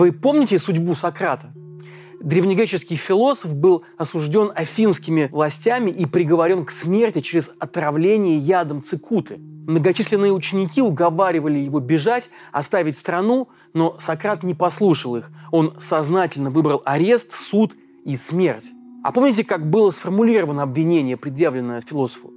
Вы помните судьбу Сократа? Древнегреческий философ был осужден афинскими властями и приговорен к смерти через отравление ядом цикуты. Многочисленные ученики уговаривали его бежать, оставить страну, но Сократ не послушал их. Он сознательно выбрал арест, суд и смерть. А помните, как было сформулировано обвинение, предъявленное философу?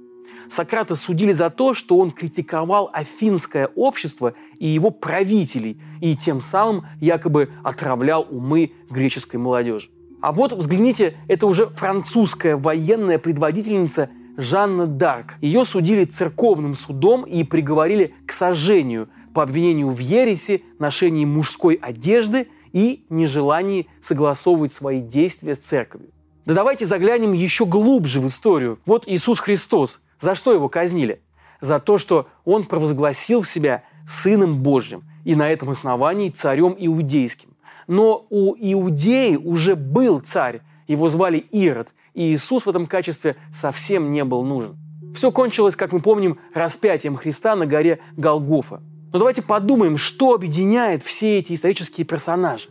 Сократа судили за то, что он критиковал афинское общество и его правителей, и тем самым якобы отравлял умы греческой молодежи. А вот взгляните, это уже французская военная предводительница Жанна Дарк. Ее судили церковным судом и приговорили к сожжению по обвинению в ереси, ношении мужской одежды и нежелании согласовывать свои действия с церковью. Да давайте заглянем еще глубже в историю. Вот Иисус Христос, за что его казнили? За то, что он провозгласил себя Сыном Божьим и на этом основании царем иудейским. Но у Иудеи уже был царь, его звали Ирод, и Иисус в этом качестве совсем не был нужен. Все кончилось, как мы помним, распятием Христа на горе Голгофа. Но давайте подумаем, что объединяет все эти исторические персонажи.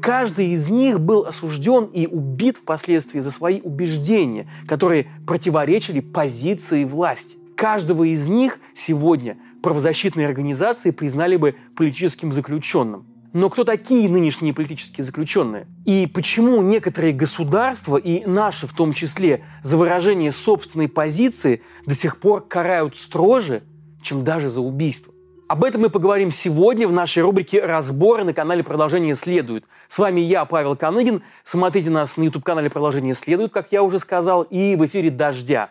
Каждый из них был осужден и убит впоследствии за свои убеждения, которые противоречили позиции власти. Каждого из них сегодня правозащитные организации признали бы политическим заключенным. Но кто такие нынешние политические заключенные? И почему некоторые государства, и наши в том числе, за выражение собственной позиции до сих пор карают строже, чем даже за убийство? Об этом мы поговорим сегодня в нашей рубрике «Разборы» на канале «Продолжение следует». С вами я, Павел Каныгин. Смотрите нас на YouTube-канале «Продолжение следует», как я уже сказал, и в эфире «Дождя».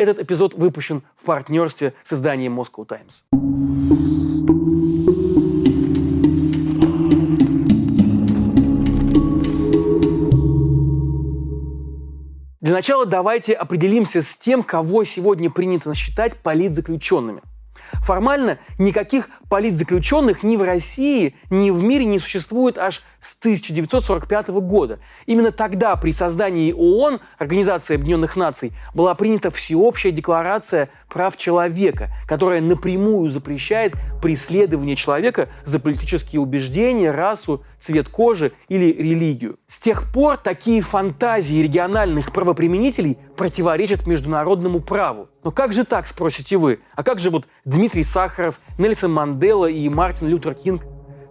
Этот эпизод выпущен в партнерстве с изданием Moscow Times. Для начала давайте определимся с тем, кого сегодня принято считать политзаключенными. Формально никаких политзаключенных ни в России, ни в мире не существует аж с 1945 года. Именно тогда при создании ООН, Организации Объединенных Наций, была принята всеобщая декларация прав человека, которая напрямую запрещает преследование человека за политические убеждения, расу, цвет кожи или религию. С тех пор такие фантазии региональных правоприменителей противоречат международному праву. Но как же так, спросите вы? А как же вот Дмитрий Сахаров, Нельсон Мандела, и Мартин Лютер Кинг.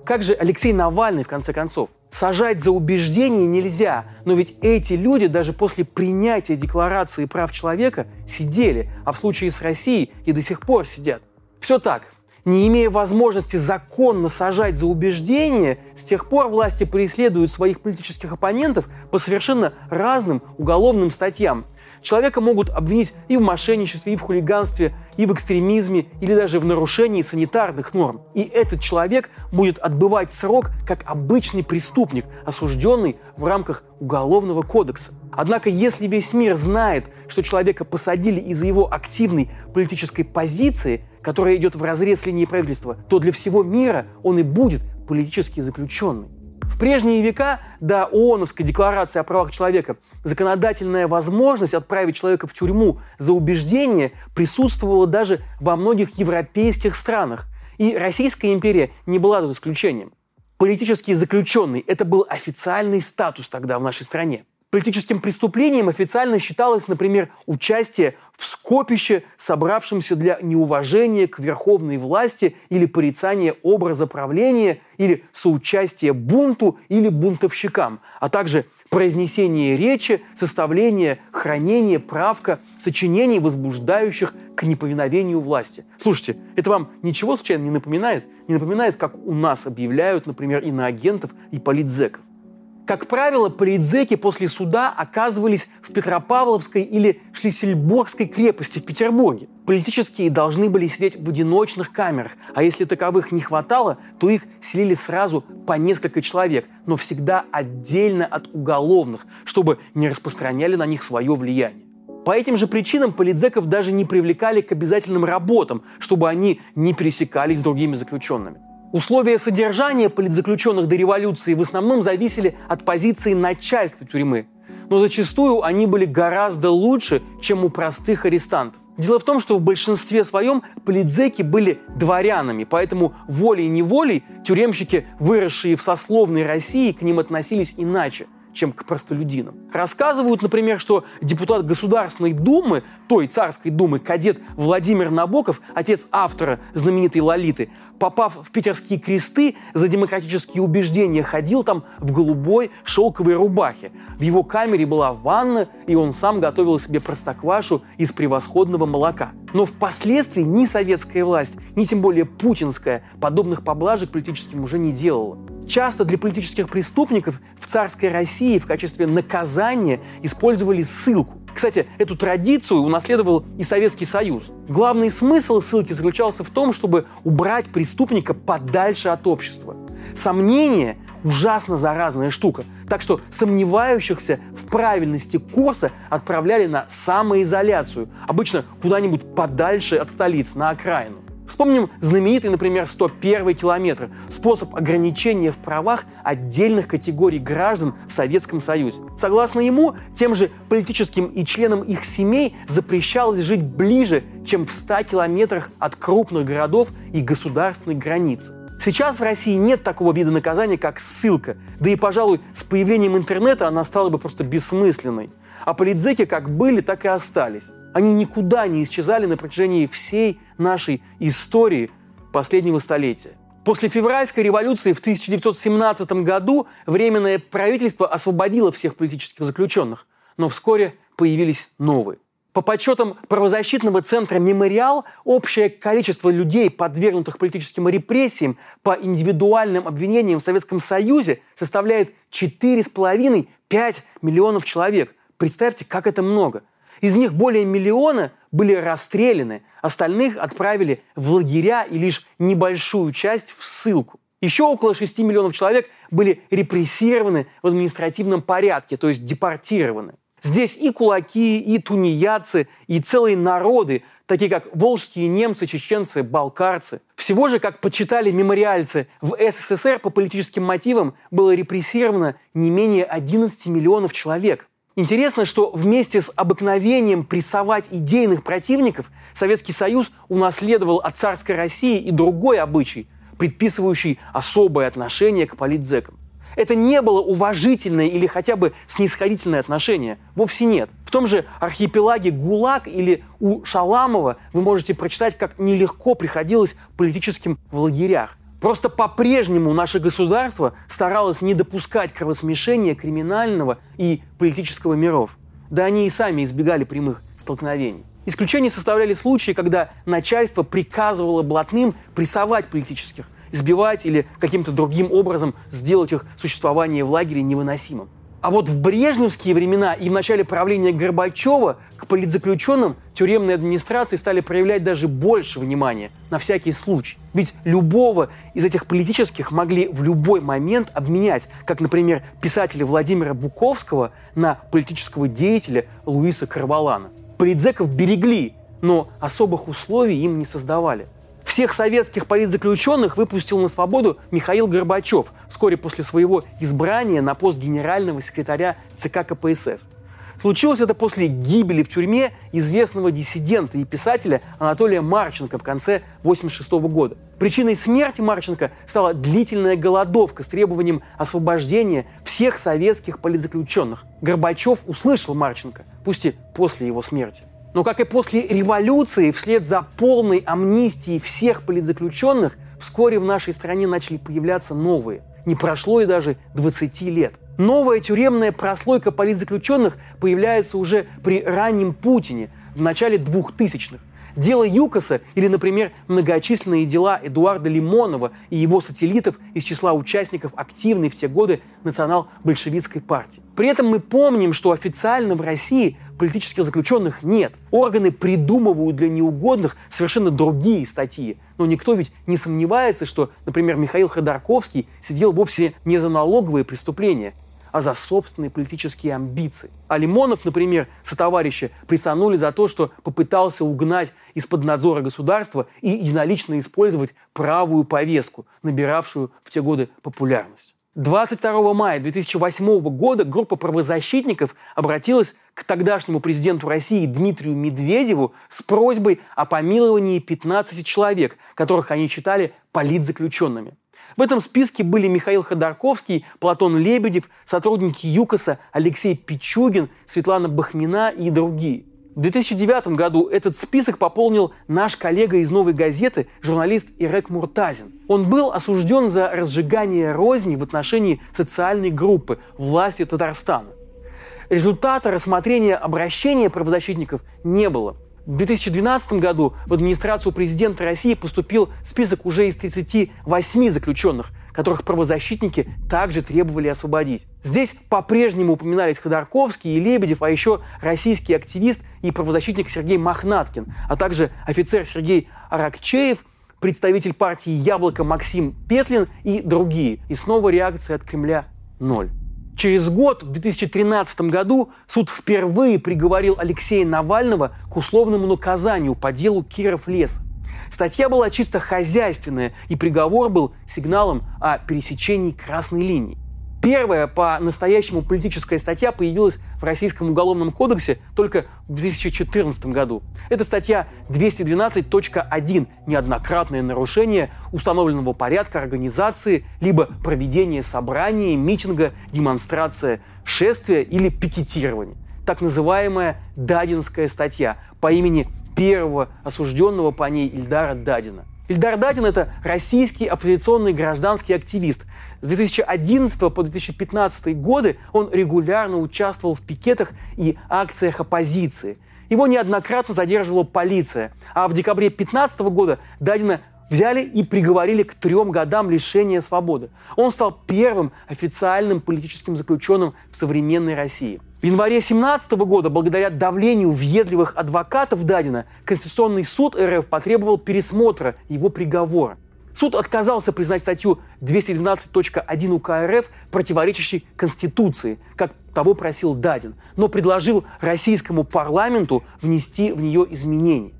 Как же Алексей Навальный, в конце концов? Сажать за убеждение нельзя, но ведь эти люди даже после принятия Декларации прав человека сидели, а в случае с Россией и до сих пор сидят. Все так. Не имея возможности законно сажать за убеждение, с тех пор власти преследуют своих политических оппонентов по совершенно разным уголовным статьям – Человека могут обвинить и в мошенничестве, и в хулиганстве, и в экстремизме, или даже в нарушении санитарных норм. И этот человек будет отбывать срок как обычный преступник, осужденный в рамках Уголовного кодекса. Однако, если весь мир знает, что человека посадили из-за его активной политической позиции, которая идет в разрез линии правительства, то для всего мира он и будет политически заключенный. В прежние века до ООНовской декларации о правах человека законодательная возможность отправить человека в тюрьму за убеждение присутствовала даже во многих европейских странах. И Российская империя не была тут исключением. Политический заключенный – это был официальный статус тогда в нашей стране. Политическим преступлением официально считалось, например, участие в скопище, собравшемся для неуважения к верховной власти или порицания образа правления, или соучастие бунту или бунтовщикам, а также произнесение речи, составление, хранение, правка, сочинений, возбуждающих к неповиновению власти. Слушайте, это вам ничего случайно не напоминает? Не напоминает, как у нас объявляют, например, иноагентов и политзеков? Как правило, политзеки после суда оказывались в Петропавловской или Шлиссельбургской крепости в Петербурге. Политические должны были сидеть в одиночных камерах, а если таковых не хватало, то их селили сразу по несколько человек, но всегда отдельно от уголовных, чтобы не распространяли на них свое влияние. По этим же причинам политзеков даже не привлекали к обязательным работам, чтобы они не пересекались с другими заключенными. Условия содержания политзаключенных до революции в основном зависели от позиции начальства тюрьмы, но зачастую они были гораздо лучше, чем у простых арестантов. Дело в том, что в большинстве своем политзеки были дворянами, поэтому волей-неволей тюремщики, выросшие в сословной России, к ним относились иначе – чем к простолюдинам. Рассказывают, например, что депутат Государственной Думы, той царской думы, кадет Владимир Набоков, отец автора знаменитой «Лолиты», попав в питерские кресты за демократические убеждения, ходил там в голубой шелковой рубахе. В его камере была ванна, и он сам готовил себе простоквашу из превосходного молока. Но впоследствии ни советская власть, ни тем более путинская подобных поблажек политическим уже не делала. Часто для политических преступников в царской России в качестве наказания использовали ссылку. Кстати, эту традицию унаследовал и Советский Союз. Главный смысл ссылки заключался в том, чтобы убрать преступника подальше от общества. Сомнение – ужасно заразная штука. Так что сомневающихся в правильности курса отправляли на самоизоляцию, обычно куда-нибудь подальше от столицы, на окраину. Вспомним знаменитый, например, 101 километр – способ ограничения в правах отдельных категорий граждан в Советском Союзе. Согласно ему, тем же политическим и членам их семей запрещалось жить ближе, чем в 100 километрах от крупных городов и государственных границ. Сейчас в России нет такого вида наказания, как ссылка. Да и, пожалуй, с появлением интернета она стала бы просто бессмысленной. А политзеки как были, так и остались. Они никуда не исчезали на протяжении всей нашей истории последнего столетия. После февральской революции в 1917 году Временное правительство освободило всех политических заключенных, но вскоре появились новые. По подсчетам правозащитного центра «Мемориал», общее количество людей, подвергнутых политическим репрессиям по индивидуальным обвинениям в Советском Союзе, составляет 4,5-5 миллионов человек. Представьте, как это много. Из них более миллиона были расстреляны, остальных отправили в лагеря и лишь небольшую часть в ссылку. Еще около 6 миллионов человек были репрессированы в административном порядке, то есть депортированы. Здесь и кулаки, и тунеядцы, и целые народы, такие как волжские немцы, чеченцы, балкарцы. Всего же, как почитали мемориальцы, в СССР по политическим мотивам было репрессировано не менее 11 миллионов человек. Интересно, что вместе с обыкновением прессовать идейных противников Советский Союз унаследовал от царской России и другой обычай, предписывающий особое отношение к политзекам. Это не было уважительное или хотя бы снисходительное отношение. Вовсе нет. В том же архипелаге ГУЛАГ или у Шаламова вы можете прочитать, как нелегко приходилось политическим в лагерях. Просто по-прежнему наше государство старалось не допускать кровосмешения криминального и политического миров. Да они и сами избегали прямых столкновений. Исключение составляли случаи, когда начальство приказывало блатным прессовать политических, избивать или каким-то другим образом сделать их существование в лагере невыносимым. А вот в брежневские времена и в начале правления Горбачева к политзаключенным тюремные администрации стали проявлять даже больше внимания на всякий случай. Ведь любого из этих политических могли в любой момент обменять, как, например, писателя Владимира Буковского на политического деятеля Луиса Карвалана. Политзеков берегли, но особых условий им не создавали – всех советских политзаключенных выпустил на свободу Михаил Горбачев вскоре после своего избрания на пост генерального секретаря ЦК КПСС. Случилось это после гибели в тюрьме известного диссидента и писателя Анатолия Марченко в конце 1986 года. Причиной смерти Марченко стала длительная голодовка с требованием освобождения всех советских политзаключенных. Горбачев услышал Марченко, пусть и после его смерти. Но, как и после революции, вслед за полной амнистией всех политзаключенных, вскоре в нашей стране начали появляться новые. Не прошло и даже 20 лет. Новая тюремная прослойка политзаключенных появляется уже при раннем Путине, в начале 2000-х. Дело ЮКОСа или, например, многочисленные дела Эдуарда Лимонова и его сателлитов из числа участников активной в те годы национал-большевистской партии. При этом мы помним, что официально в России политических заключенных нет. Органы придумывают для неугодных совершенно другие статьи. Но никто ведь не сомневается, что, например, Михаил Ходорковский сидел вовсе не за налоговые преступления, а за собственные политические амбиции. А Лимонов, например, сотоварища присанули за то, что попытался угнать из-под надзора государства и единолично использовать правую повестку, набиравшую в те годы популярность. 22 мая 2008 года группа правозащитников обратилась к тогдашнему президенту России Дмитрию Медведеву с просьбой о помиловании 15 человек, которых они считали политзаключенными. В этом списке были Михаил Ходорковский, Платон Лебедев, сотрудники ЮКОСа, Алексей Пичугин, Светлана Бахмина и другие. В 2009 году этот список пополнил наш коллега из «Новой газеты», журналист Ирек Муртазин. Он был осужден за разжигание розни в отношении социальной группы власти Татарстана. Результата рассмотрения обращения правозащитников не было. В 2012 году в администрацию президента России поступил список уже из 38 заключенных, которых правозащитники также требовали освободить. Здесь по-прежнему упоминались Ходорковский и Лебедев, а еще российский активист и правозащитник Сергей Махнаткин, а также офицер Сергей Аракчеев, представитель партии «Яблоко» Максим Петлин и другие. И снова реакция от Кремля – ноль. Через год, в 2013 году, суд впервые приговорил Алексея Навального к условному наказанию по делу Киров лес. Статья была чисто хозяйственная, и приговор был сигналом о пересечении красной линии. Первая по-настоящему политическая статья появилась в Российском уголовном кодексе только в 2014 году. Это статья 212.1 «Неоднократное нарушение установленного порядка организации либо проведение собрания, митинга, демонстрация, шествия или пикетирования». Так называемая Дадинская статья по имени первого осужденного по ней Ильдара Дадина. Ильдар Дадин – это российский оппозиционный гражданский активист, с 2011 по 2015 годы он регулярно участвовал в пикетах и акциях оппозиции. Его неоднократно задерживала полиция, а в декабре 2015 года Дадина взяли и приговорили к трем годам лишения свободы. Он стал первым официальным политическим заключенным в современной России. В январе 2017 года, благодаря давлению въедливых адвокатов Дадина, Конституционный суд РФ потребовал пересмотра его приговора. Суд отказался признать статью 212.1 УК РФ противоречащей Конституции, как того просил Дадин, но предложил российскому парламенту внести в нее изменения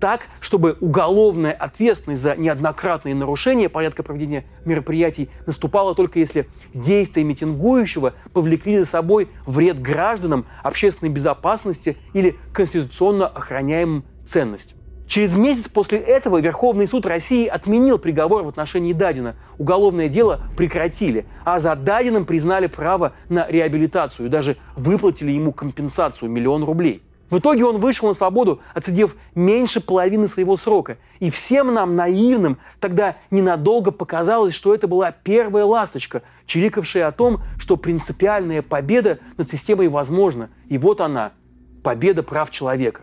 так, чтобы уголовная ответственность за неоднократные нарушения порядка проведения мероприятий наступала только если действия митингующего повлекли за собой вред гражданам, общественной безопасности или конституционно охраняемым ценностям. Через месяц после этого Верховный суд России отменил приговор в отношении Дадина. Уголовное дело прекратили, а за Дадином признали право на реабилитацию и даже выплатили ему компенсацию – миллион рублей. В итоге он вышел на свободу, отсидев меньше половины своего срока. И всем нам, наивным, тогда ненадолго показалось, что это была первая ласточка, чирикавшая о том, что принципиальная победа над системой возможна. И вот она – победа прав человека.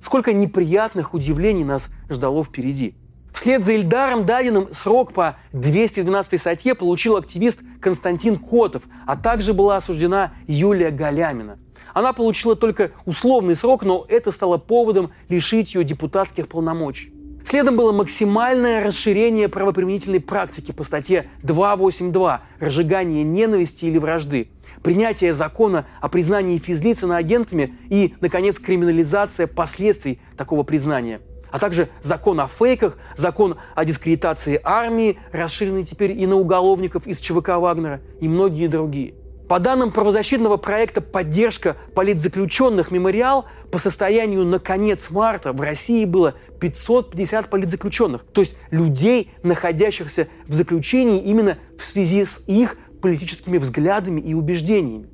Сколько неприятных удивлений нас ждало впереди. Вслед за Ильдаром Дадиным срок по 212 статье получил активист Константин Котов, а также была осуждена Юлия Галямина. Она получила только условный срок, но это стало поводом лишить ее депутатских полномочий. Следом было максимальное расширение правоприменительной практики по статье 282 «Разжигание ненависти или вражды», принятие закона о признании физлиц агентами и, наконец, криминализация последствий такого признания – а также закон о фейках, закон о дискредитации армии, расширенный теперь и на уголовников из ЧВК Вагнера, и многие другие. По данным правозащитного проекта «Поддержка политзаключенных Мемориал», по состоянию на конец марта в России было 550 политзаключенных, то есть людей, находящихся в заключении именно в связи с их политическими взглядами и убеждениями.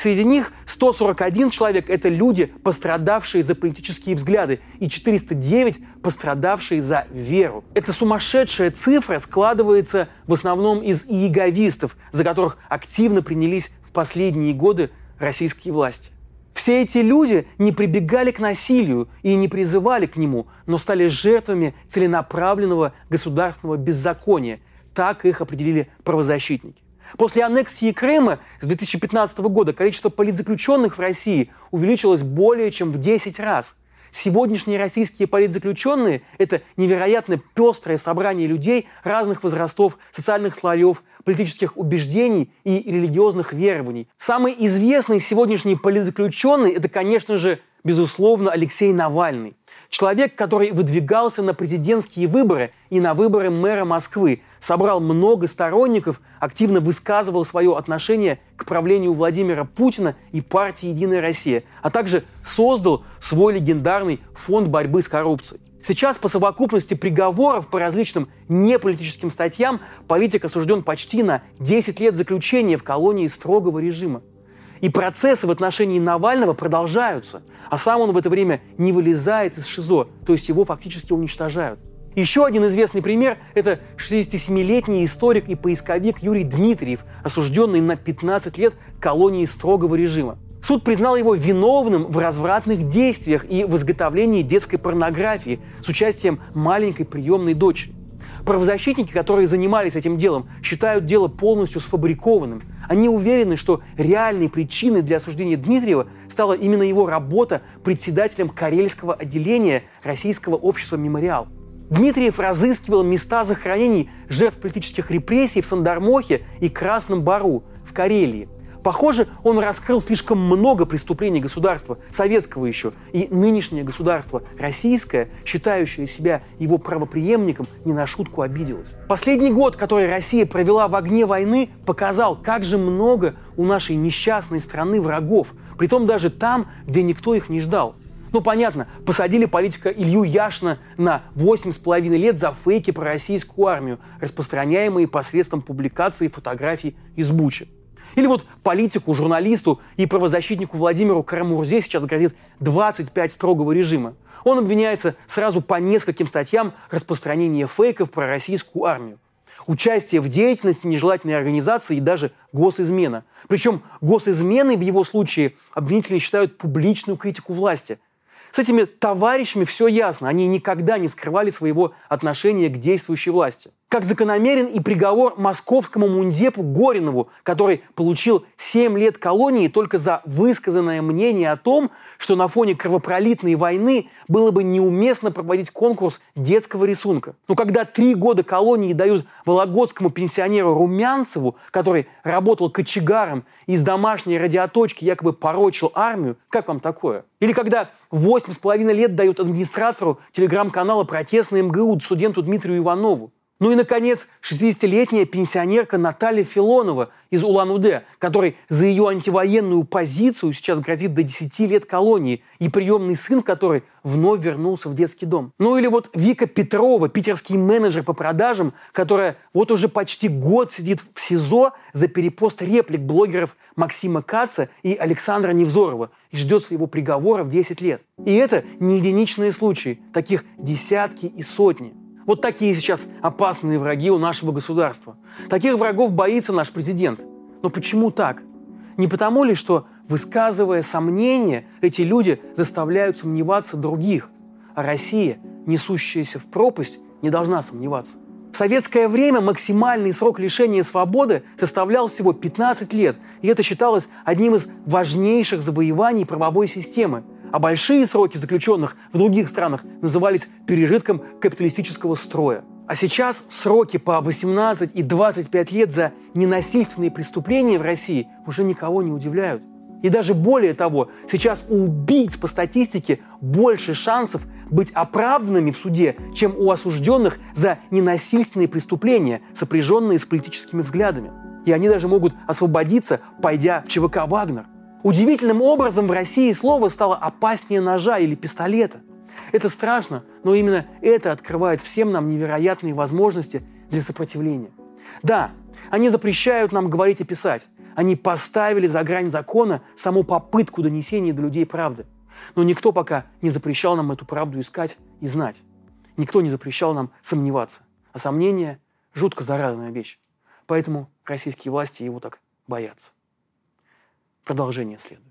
Среди них 141 человек – это люди, пострадавшие за политические взгляды, и 409 – пострадавшие за веру. Эта сумасшедшая цифра складывается в основном из иеговистов, за которых активно принялись в последние годы российские власти. Все эти люди не прибегали к насилию и не призывали к нему, но стали жертвами целенаправленного государственного беззакония. Так их определили правозащитники. После аннексии Крыма с 2015 года количество политзаключенных в России увеличилось более чем в 10 раз. Сегодняшние российские политзаключенные – это невероятно пестрое собрание людей разных возрастов, социальных слоев, политических убеждений и религиозных верований. Самый известный сегодняшний политзаключенный – это, конечно же, безусловно, Алексей Навальный. Человек, который выдвигался на президентские выборы и на выборы мэра Москвы, собрал много сторонников, активно высказывал свое отношение к правлению Владимира Путина и партии «Единая Россия», а также создал свой легендарный фонд борьбы с коррупцией. Сейчас по совокупности приговоров по различным неполитическим статьям политик осужден почти на 10 лет заключения в колонии строгого режима. И процессы в отношении Навального продолжаются, а сам он в это время не вылезает из ШИЗО, то есть его фактически уничтожают. Еще один известный пример – это 67-летний историк и поисковик Юрий Дмитриев, осужденный на 15 лет колонии строгого режима. Суд признал его виновным в развратных действиях и в изготовлении детской порнографии с участием маленькой приемной дочери. Правозащитники, которые занимались этим делом, считают дело полностью сфабрикованным. Они уверены, что реальной причиной для осуждения Дмитриева стала именно его работа председателем Карельского отделения Российского общества «Мемориал». Дмитриев разыскивал места захоронений жертв политических репрессий в Сандармохе и Красном Бару в Карелии – Похоже, он раскрыл слишком много преступлений государства, советского еще, и нынешнее государство, российское, считающее себя его правоприемником, не на шутку обиделось. Последний год, который Россия провела в огне войны, показал, как же много у нашей несчастной страны врагов, притом даже там, где никто их не ждал. Ну, понятно, посадили политика Илью Яшина на 8,5 лет за фейки про российскую армию, распространяемые посредством публикации фотографий из Бучи. Или вот политику, журналисту и правозащитнику Владимиру Карамурзе сейчас грозит 25 строгого режима. Он обвиняется сразу по нескольким статьям распространения фейков про российскую армию. Участие в деятельности нежелательной организации и даже госизмена. Причем госизменой в его случае обвинители считают публичную критику власти – с этими товарищами все ясно. Они никогда не скрывали своего отношения к действующей власти. Как закономерен и приговор московскому мундепу Горинову, который получил 7 лет колонии только за высказанное мнение о том, что на фоне кровопролитной войны было бы неуместно проводить конкурс детского рисунка. Но когда три года колонии дают вологодскому пенсионеру Румянцеву, который работал кочегаром и из домашней радиоточки якобы порочил армию, как вам такое? Или когда восемь с половиной лет дают администратору телеграм-канала «Протестный МГУ» студенту Дмитрию Иванову, ну и, наконец, 60-летняя пенсионерка Наталья Филонова из Улан-Удэ, которой за ее антивоенную позицию сейчас грозит до 10 лет колонии, и приемный сын которой вновь вернулся в детский дом. Ну или вот Вика Петрова, питерский менеджер по продажам, которая вот уже почти год сидит в СИЗО за перепост реплик блогеров Максима Каца и Александра Невзорова и ждет своего приговора в 10 лет. И это не единичные случаи, таких десятки и сотни. Вот такие сейчас опасные враги у нашего государства. Таких врагов боится наш президент. Но почему так? Не потому ли, что, высказывая сомнения, эти люди заставляют сомневаться других, а Россия, несущаяся в пропасть, не должна сомневаться. В советское время максимальный срок лишения свободы составлял всего 15 лет, и это считалось одним из важнейших завоеваний правовой системы – а большие сроки заключенных в других странах назывались пережитком капиталистического строя. А сейчас сроки по 18 и 25 лет за ненасильственные преступления в России уже никого не удивляют. И даже более того, сейчас у убийц по статистике больше шансов быть оправданными в суде, чем у осужденных за ненасильственные преступления, сопряженные с политическими взглядами. И они даже могут освободиться, пойдя в ЧВК «Вагнер». Удивительным образом в России слово стало опаснее ножа или пистолета. Это страшно, но именно это открывает всем нам невероятные возможности для сопротивления. Да, они запрещают нам говорить и писать. Они поставили за грань закона саму попытку донесения до людей правды. Но никто пока не запрещал нам эту правду искать и знать. Никто не запрещал нам сомневаться. А сомнение – жутко заразная вещь. Поэтому российские власти его так боятся. Продолжение следует.